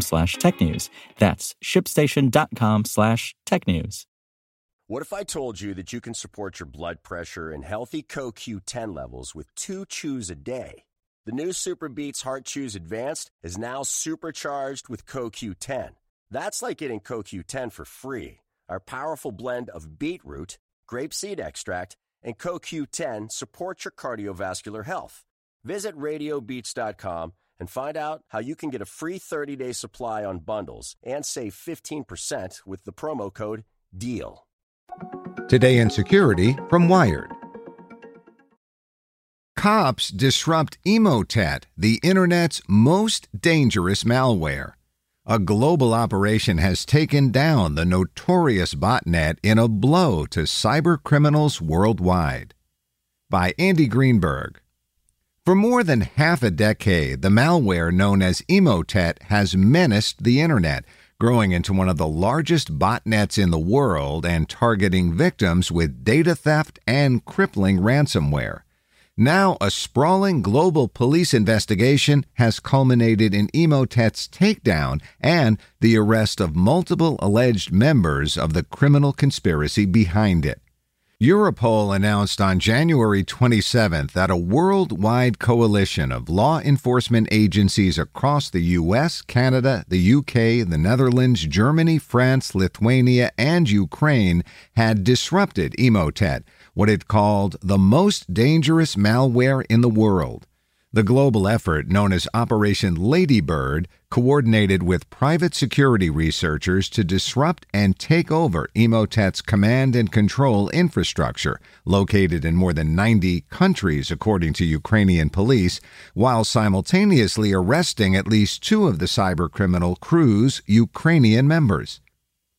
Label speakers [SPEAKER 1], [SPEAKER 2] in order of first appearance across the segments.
[SPEAKER 1] slash technews. That's shipstation.com slash tech news.
[SPEAKER 2] What if I told you that you can support your blood pressure and healthy CoQ10 levels with two chews a day? The new SuperBeets Heart Chews Advanced is now supercharged with CoQ10. That's like getting CoQ10 for free. Our powerful blend of beetroot, grapeseed extract, and CoQ10 supports your cardiovascular health. Visit radiobeets.com and find out how you can get a free 30-day supply on bundles and save 15% with the promo code DEAL.
[SPEAKER 3] Today in Security from Wired. Cops disrupt Emotet, the internet's most dangerous malware. A global operation has taken down the notorious botnet in a blow to cyber criminals worldwide. By Andy Greenberg. For more than half a decade, the malware known as Emotet has menaced the internet growing into one of the largest botnets in the world and targeting victims with data theft and crippling ransomware. Now, a sprawling global police investigation has culminated in Emotet's takedown and the arrest of multiple alleged members of the criminal conspiracy behind it. Europol announced on January 27th that a worldwide coalition of law enforcement agencies across the US, Canada, the UK, the Netherlands, Germany, France, Lithuania, and Ukraine had disrupted Emotet, what it called the most dangerous malware in the world. The global effort, known as Operation Ladybird, coordinated with private security researchers to disrupt and take over Emotet's command and control infrastructure, located in more than 90 countries, according to Ukrainian police, while simultaneously arresting at least two of the cybercriminal crew's Ukrainian members.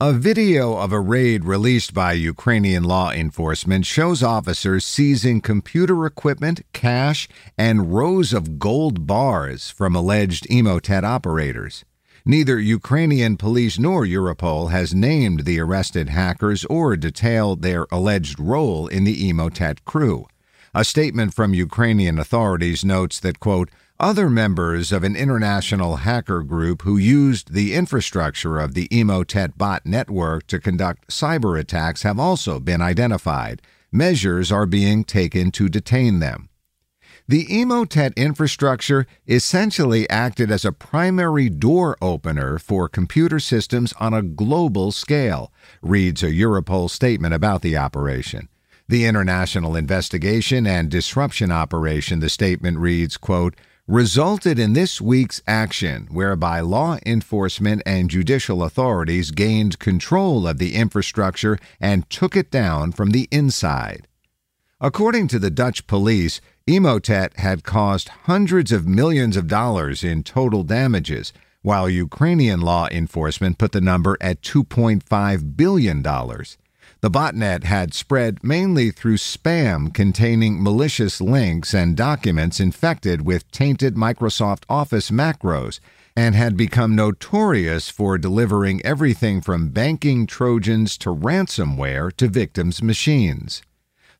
[SPEAKER 3] A video of a raid released by Ukrainian law enforcement shows officers seizing computer equipment, cash, and rows of gold bars from alleged Emotet operators. Neither Ukrainian police nor Europol has named the arrested hackers or detailed their alleged role in the Emotet crew. A statement from Ukrainian authorities notes that, quote, other members of an international hacker group who used the infrastructure of the Emotet bot network to conduct cyber attacks have also been identified. Measures are being taken to detain them. The Emotet infrastructure essentially acted as a primary door opener for computer systems on a global scale, reads a Europol statement about the operation. The international investigation and disruption operation, the statement reads, quote, resulted in this week's action, whereby law enforcement and judicial authorities gained control of the infrastructure and took it down from the inside. According to the Dutch police, Emotet had caused hundreds of millions of dollars in total damages, while Ukrainian law enforcement put the number at $2.5 billion. The botnet had spread mainly through spam containing malicious links and documents infected with tainted Microsoft Office macros and had become notorious for delivering everything from banking trojans to ransomware to victims' machines.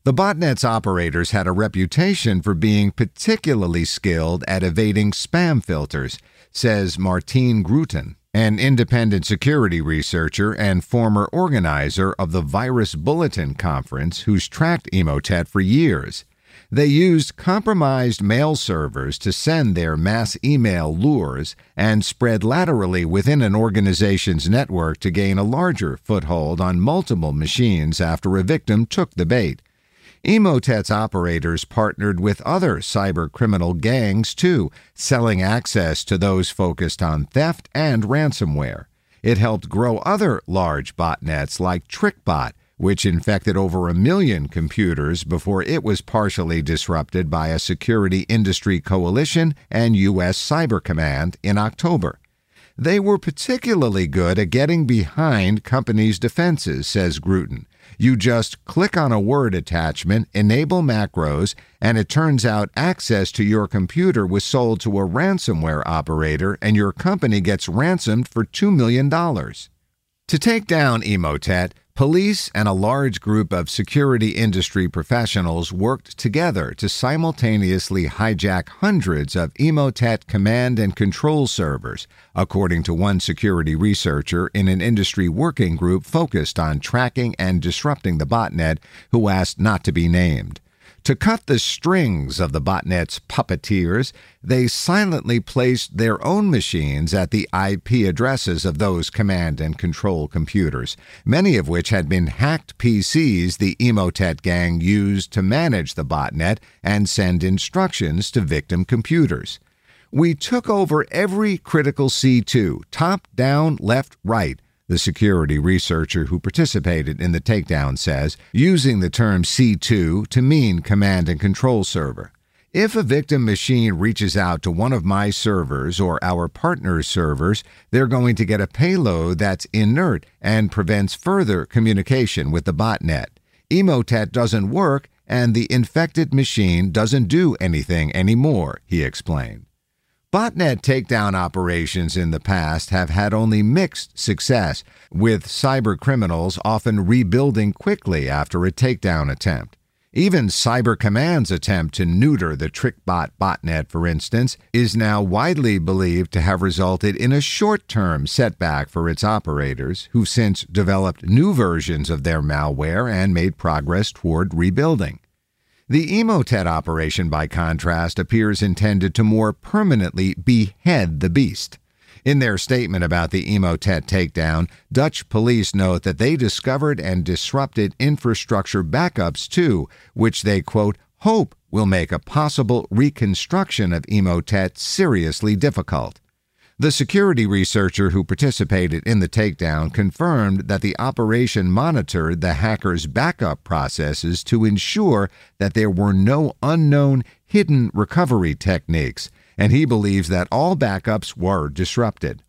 [SPEAKER 3] The botnet's operators had a reputation for being particularly skilled at evading spam filters, says Martine Grooten an independent security researcher and former organizer of the Virus Bulletin Conference who's tracked Emotet for years. They used compromised mail servers to send their mass email lures and spread laterally within an organization's network to gain a larger foothold on multiple machines after a victim took the bait. Emotet's operators partnered with other cyber criminal gangs too, selling access to those focused on theft and ransomware. It helped grow other large botnets like TrickBot, which infected over a million computers before it was partially disrupted by a security industry coalition and U.S. Cyber Command in October. They were particularly good at getting behind companies' defenses, says Grooten. You just click on a Word attachment, enable macros, and it turns out access to your computer was sold to a ransomware operator and your company gets ransomed for $2 million. To take down Emotet, Police and a large group of security industry professionals worked together to simultaneously hijack hundreds of Emotet command and control servers, according to one security researcher in an industry working group focused on tracking and disrupting the botnet who asked not to be named. To cut the strings of the botnet's puppeteers, they silently placed their own machines at the IP addresses of those command and control computers, many of which had been hacked PCs the Emotet gang used to manage the botnet and send instructions to victim computers. We took over every critical C2, top, down, left, right the security researcher who participated in the takedown says, using the term C2 to mean command and control server. If a victim machine reaches out to one of my servers or our partner's servers, they're going to get a payload that's inert and prevents further communication with the botnet. Emotet doesn't work and the infected machine doesn't do anything anymore, he explained. Botnet takedown operations in the past have had only mixed success, with cyber criminals often rebuilding quickly after a takedown attempt. Even Cyber Command's attempt to neuter the TrickBot botnet, for instance, is now widely believed to have resulted in a short term setback for its operators, who've since developed new versions of their malware and made progress toward rebuilding. The Emotet operation, by contrast, appears intended to more permanently behead the beast. In their statement about the Emotet takedown, Dutch police note that they discovered and disrupted infrastructure backups too, which they quote, hope will make a possible reconstruction of Emotet seriously difficult. The security researcher who participated in the takedown confirmed that the operation monitored the hackers' backup processes to ensure that there were no unknown hidden recovery techniques, and he believes that all backups were disrupted.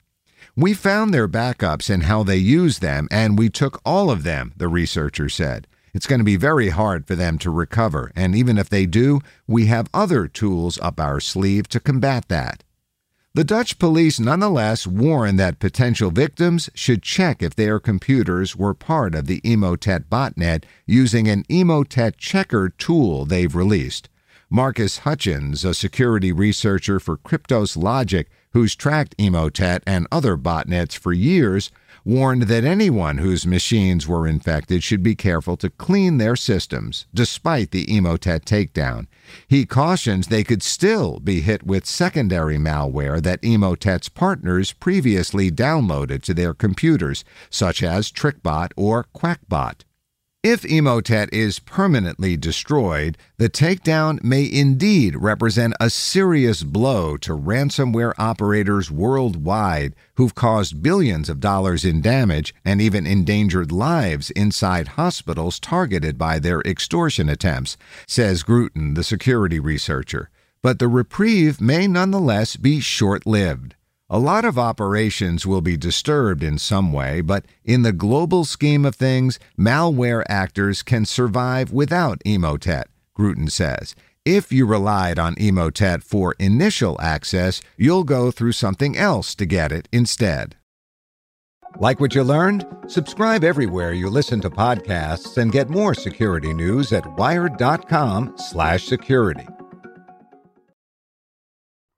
[SPEAKER 3] We found their backups and how they use them, and we took all of them, the researcher said. It's going to be very hard for them to recover, and even if they do, we have other tools up our sleeve to combat that. The Dutch police nonetheless warn that potential victims should check if their computers were part of the Emotet botnet using an Emotet checker tool they've released. Marcus Hutchins, a security researcher for Kryptos Logic, who's tracked Emotet and other botnets for years, warned that anyone whose machines were infected should be careful to clean their systems, despite the Emotet takedown. He cautions they could still be hit with secondary malware that Emotet's partners previously downloaded to their computers, such as TrickBot or QakBot. If Emotet is permanently destroyed, the takedown may indeed represent a serious blow to ransomware operators worldwide who've caused billions of dollars in damage and even endangered lives inside hospitals targeted by their extortion attempts, says Grooten, the security researcher. But the reprieve may nonetheless be short lived. A lot of operations will be disturbed in some way, but in the global scheme of things, malware actors can survive without Emotet, Grooten says. If you relied on Emotet for initial access, you'll go through something else to get it instead. Like what you learned? Subscribe everywhere you listen to podcasts and get more security news at wired.com/security.